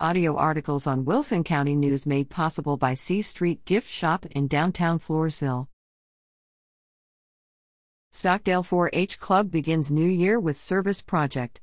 Audio articles on Wilson County News made possible by C Street Gift Shop in downtown Floresville. Stockdale 4 H Club begins new year with service project.